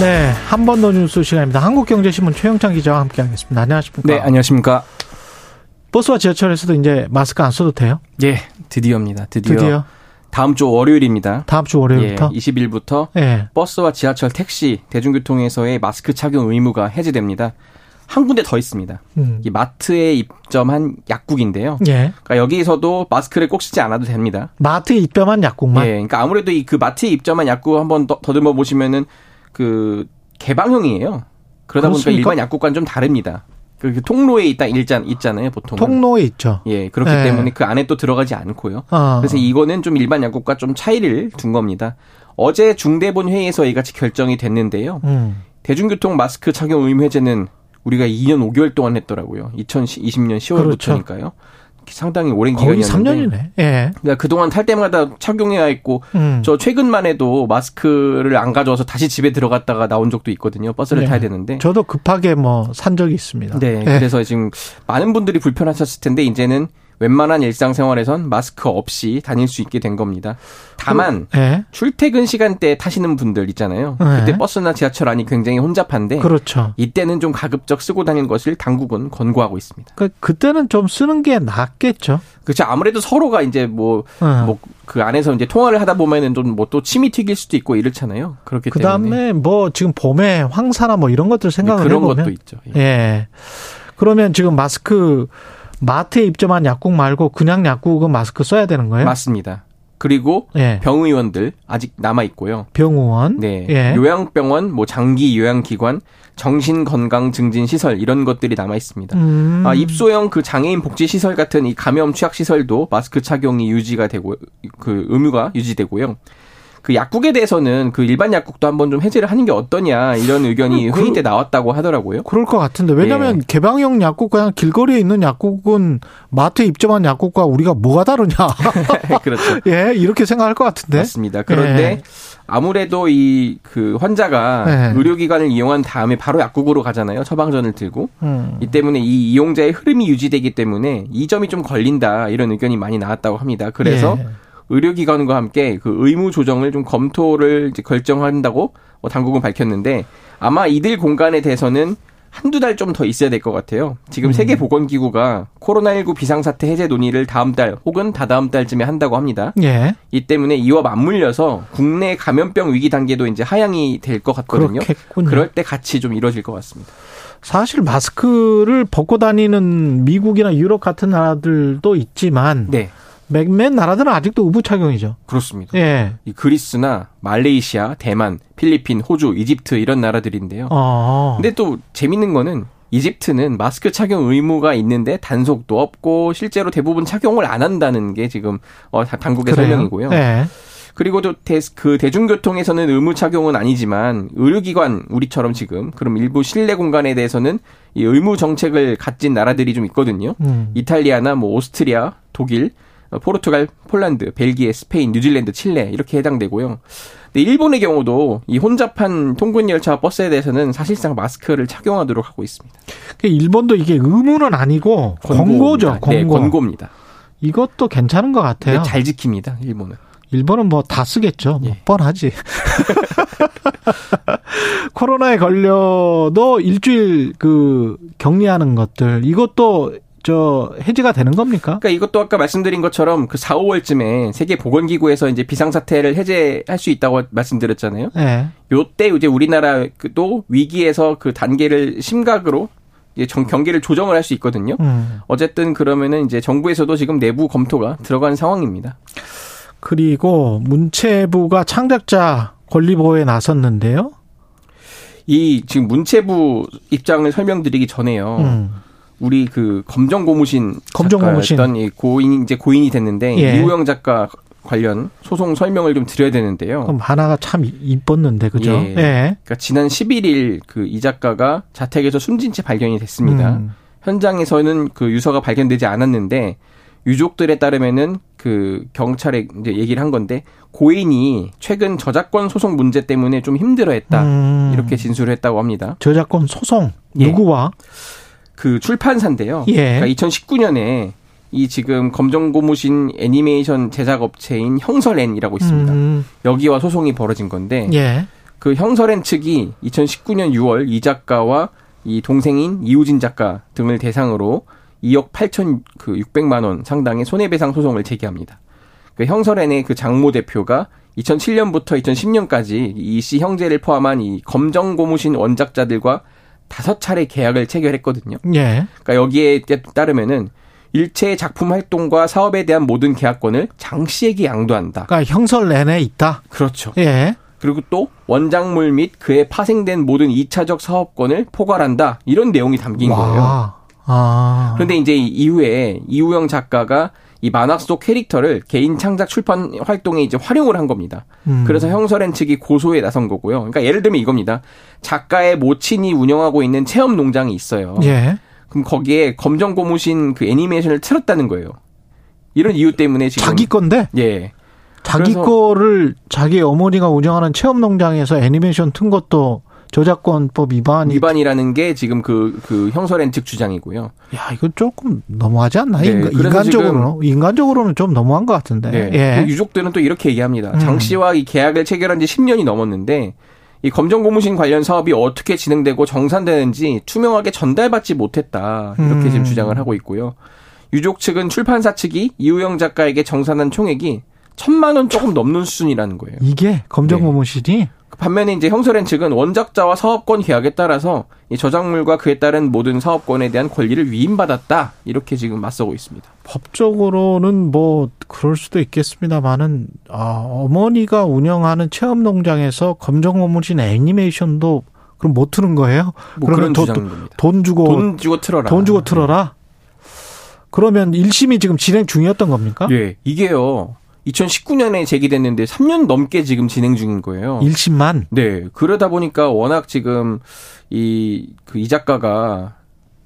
네, 한 번 더 뉴스 시간입니다. 한국경제신문 최영창 기자와 함께하겠습니다. 안녕하십니까? 네, 안녕하십니까? 버스와 지하철에서도 이제 마스크 안 써도 돼요? 예, 드디어입니다. 드디어. 드디어 다음 주 월요일입니다. 다음 주 월요일부터. 예, 20일부터 예. 버스와 지하철, 택시, 대중교통에서의 마스크 착용 의무가 해제됩니다. 한 군데 더 있습니다. 음. 이 마트에 입점한 약국인데요. 예. 그러니까 여기서도 마스크를 꼭 쓰지 않아도 됩니다. 마트에 입점한 약국만. 예, 그러니까 아무래도 이 그 마트에 입점한 약국 한번 더- 더듬어 보시면은 그 개방형이에요. 그러다 보니까 그렇습니까? 일반 약국과는 좀 다릅니다. 그, 그 통로에 있다 일잔 있잖아요, 보통. 통로에 있죠. 예, 그렇기 예. 때문에 그 안에 또 들어가지 않고요. 어. 그래서 이거는 좀 일반 약국과 좀 차이를 둔 겁니다. 어제 중대본 회의에서 이같이 결정이 됐는데요. 음. 대중교통 마스크 착용 의무 해제는 우리가 2년 5개월 동안 했더라고요. 2020년 10월부터니까요. 상당히 오랜 그렇죠. 거의 기간이었는데. 3년이네. 예. 그러니까 그동안 탈 때마다 착용해야 했고 음. 저 최근만 해도 마스크를 안 가져와서 다시 집에 들어갔다가 나온 적도 있거든요. 버스를 예. 타야 되는데. 저도 급하게 뭐 산 적이 있습니다. 네. 예. 그래서 지금 많은 분들이 불편하셨을 텐데 이제는 웬만한 일상생활에선 마스크 없이 다닐 수 있게 된 겁니다. 다만 예. 출퇴근 시간대 타시는 분들 있잖아요. 네. 그때 버스나 지하철 안이 굉장히 혼잡한데 그렇죠. 이때는 좀 가급적 쓰고 다니는 것을 당국은 권고하고 있습니다. 그 그때는 좀 쓰는 게 낫겠죠. 그렇죠. 아무래도 서로가 이제 뭐 어. 뭐그 안에서 이제 통화를 하다 보면은 좀 뭐 또 침이 튀길 수도 있고 이렇잖아요. 그렇기 때문에 그다음에 뭐 지금 봄에 황사나 뭐 이런 것들 생각을 그런 해보면 것도 있죠. 예. 예. 그러면 지금 마스크 마트에 입점한 약국 말고 그냥 약국은 마스크 써야 되는 거예요? 맞습니다. 그리고 예. 병의원들 아직 남아 있고요. 병원. 네. 예. 요양병원, 뭐 장기 요양기관, 정신건강증진시설 이런 것들이 남아 있습니다. 음. 아, 입소형 그 장애인 복지시설 같은 이 감염 취약 시설도 마스크 착용이 유지가 되고 그 의무가 유지되고요. 그 약국에 대해서는 그 일반 약국도 한번 좀 해제를 하는 게 어떠냐 이런 의견이 그- 회의 때 나왔다고 하더라고요. 그럴 것 같은데 왜냐하면 예. 개방형 약국 그냥 길거리에 있는 약국은 마트에 입점한 약국과 우리가 뭐가 다르냐? 그렇죠. 예, 이렇게 생각할 것 같은데. 맞습니다. 그런데 예. 아무래도 이 그 환자가 네. 의료기관을 이용한 다음에 바로 약국으로 가잖아요. 처방전을 들고. 음. 이 때문에 이 이용자의 흐름이 유지되기 때문에 이 점이 좀 걸린다 이런 의견이 많이 나왔다고 합니다. 그래서 예. 의료기관과 함께 그 의무 조정을 좀 검토를 이제 결정한다고 뭐 당국은 밝혔는데 아마 이들 공간에 대해서는 한두 달 좀 더 있어야 될 것 같아요. 지금 세계보건기구가 코로나19 비상사태 해제 논의를 다음 달 혹은 다다음 달쯤에 한다고 합니다. 예. 이 때문에 이와 맞물려서 국내 감염병 위기 단계도 이제 하향이 될 것 같거든요. 그렇겠군요. 그럴 때 같이 좀 이루어질 것 같습니다. 사실 마스크를 벗고 다니는 미국이나 유럽 같은 나라들도 있지만 네, 몇몇 나라들은 아직도 의무 착용이죠. 그렇습니다. 예. 이 그리스나 말레이시아, 대만, 필리핀, 호주, 이집트 이런 나라들인데요. 어. 근데 또 재밌는 거는 이집트는 마스크 착용 의무가 있는데 단속도 없고 실제로 대부분 착용을 안 한다는 게 지금 어, 다- 당국의 그래요? 설명이고요. 예. 그리고 또그 대중교통에서는 의무 착용은 아니지만 의료기관 우리처럼 지금 그럼 일부 실내 공간에 대해서는 이 의무 정책을 가진 나라들이 좀 있거든요. 음. 이탈리아나 뭐 오스트리아, 독일, 어, 포르투갈, 폴란드, 벨기에, 스페인, 뉴질랜드, 칠레 이렇게 해당되고요. 근데 일본의 경우도 이 혼잡한 통근 열차와 버스에 대해서는 사실상 마스크를 착용하도록 하고 있습니다. 그 일본도 이게 의무는 아니고 권고죠. 권고입니다. 네, 권고. 권고입니다. 이것도 괜찮은 것 같아요. 근데 잘 지킵니다. 일본은. 일본은 뭐 다 쓰겠죠. 뭐 예. 뻔하지. 코로나에 걸려도 일주일 그 격리하는 것들 이것도 저 해지가 되는 겁니까? 그러니까 이것도 아까 말씀드린 것처럼 그 4, 5월쯤에 세계 보건기구에서 이제 비상사태를 해제할 수 있다고 말씀드렸잖아요. 예. 요때 이제 우리나라도 위기에서 그 단계를 심각으로 이제 정, 경계를 조정을 할 수 있거든요. 음. 어쨌든 그러면은 이제 정부에서도 지금 내부 검토가 들어간 상황입니다. 그리고 문체부가 창작자 권리 보호에 나섰는데요. 이 지금 문체부 입장을 설명드리기 전에요. 음. 우리 그 검정 고무신 검정 고무신. 이 고인 이제 고인이 됐는데 예. 이우영 작가 관련 소송 설명을 좀 드려야 되는데요. 그럼 하나가 참 이뻤는데 그죠? 예. 예. 그러니까 지난 11일 그 이 작가가 자택에서 숨진 채 발견이 됐습니다. 음. 현장에서는 그 유서가 발견되지 않았는데 유족들에 따르면은 그 경찰에 이제 얘기를 한 건데 고인이 최근 저작권 소송 문제 때문에 좀 힘들어했다 음. 이렇게 진술을 했다고 합니다. 저작권 소송 예. 누구와? 그 출판사인데요. 예. 그러니까 2019년에 이 지금 검정 고무신 애니메이션 제작 업체인 형설엔이라고 있습니다. 음. 여기와 소송이 벌어진 건데 예. 그 형설엔 측이 2019년 6월 이 작가와 이 동생인 이우진 작가 등을 대상으로 2억 8천 그 600만 원 상당의 손해배상 소송을 제기합니다. 그 형설엔의 그 장모 대표가 2007년부터 2010년까지 이 씨 형제를 포함한 이 검정 고무신 원작자들과 다섯 차례 계약을 체결했거든요. 예. 그러니까 여기에 따르면은 일체의 작품 활동과 사업에 대한 모든 계약권을 장 씨에게 양도한다. 그러니까 형설 내내 있다. 그렇죠. 예. 그리고 또 원작물 및 그에 파생된 모든 2차적 사업권을 포괄한다. 이런 내용이 담긴 거예요. 와. 아. 그런데 이제 이후에 이우영 작가가 이 만화 속 캐릭터를 개인 창작 출판 활동에 이제 활용을 한 겁니다. 음. 그래서 형설엔 측이 고소에 나선 거고요. 그러니까 예를 들면 이겁니다. 작가의 모친이 운영하고 있는 체험 농장이 있어요. 예. 그럼 거기에 검정 고무신 그 애니메이션을 틀었다는 거예요. 이런 이유 때문에 지금 자기 건데 예. 자기 거를 자기 어머니가 운영하는 체험 농장에서 애니메이션 튼 것도 저작권법 위반이 위반이라는 게 지금 그, 그 형설엔 측 주장이고요. 야, 이거 조금 너무하지 않나? 네, 인간, 인간적으로는 인간적으로는 좀 너무한 것 같은데. 네. 예. 그 유족들은 또 이렇게 얘기합니다. 음. 장 씨와 이 계약을 체결한 지 10년이 넘었는데 이 검정 고무신 관련 사업이 어떻게 진행되고 정산되는지 투명하게 전달받지 못했다. 이렇게 음. 지금 주장을 하고 있고요. 유족 측은 출판사 측이 이우영 작가에게 정산한 총액이 천만 원 조금 넘는 수준이라는 거예요. 이게 검정 네. 고무신이 반면에 이제 형설엔 측은 원작자와 사업권 계약에 따라서 이 저작물과 그에 따른 모든 사업권에 대한 권리를 위임받았다. 이렇게 지금 맞서고 있습니다. 법적으로는 뭐 그럴 수도 있겠습니다만은 아, 어머니가 운영하는 체험 농장에서 검정 고무신 애니메이션도 그럼 못 트는 거예요? 뭐 그러면 도-. 돈 주고 돈 주고 틀어라. 돈 주고 틀어라. 그러면 1심이 지금 진행 중이었던 겁니까? 예, 이게요. 2019년에 제기됐는데 3년 넘게 지금 진행 중인 거예요. 1심만 네. 그러다 보니까 워낙 지금 이, 그 이 작가가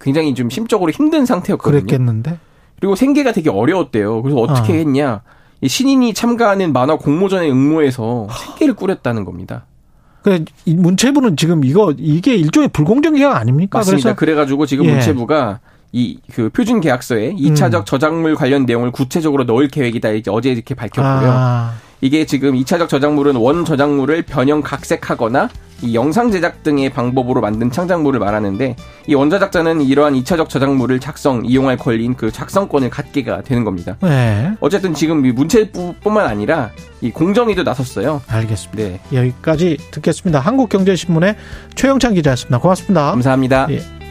굉장히 좀 심적으로 힘든 상태였거든요. 그랬겠는데. 그리고 생계가 되게 어려웠대요. 그래서 어떻게 어. 했냐. 이 신인이 참가하는 만화 공모전에 응모해서 생계를 꾸렸다는 겁니다. 그 문체부는 지금 이거 이게 일종의 불공정 계약 아닙니까? 맞습니다. 그래 가지고 지금 예. 문체부가 이 그 표준 계약서에 2차적 음. 저작물 관련 내용을 구체적으로 넣을 계획이다. 이제 어제 이렇게 밝혔고요. 아, 이게 지금 2차적 저작물은 원 저작물을 변형 각색하거나 이 영상 제작 등의 방법으로 만든 창작물을 말하는데 이 원저작자는 이러한 2차적 저작물을 작성, 이용할 권리인 그 작성권을 갖게가 되는 겁니다. 네. 어쨌든 지금 이 문체부뿐만 아니라 이 공정위도 나섰어요. 알겠습니다. 네. 여기까지 듣겠습니다. 한국경제신문의 최영찬 기자였습니다. 고맙습니다. 감사합니다. 예.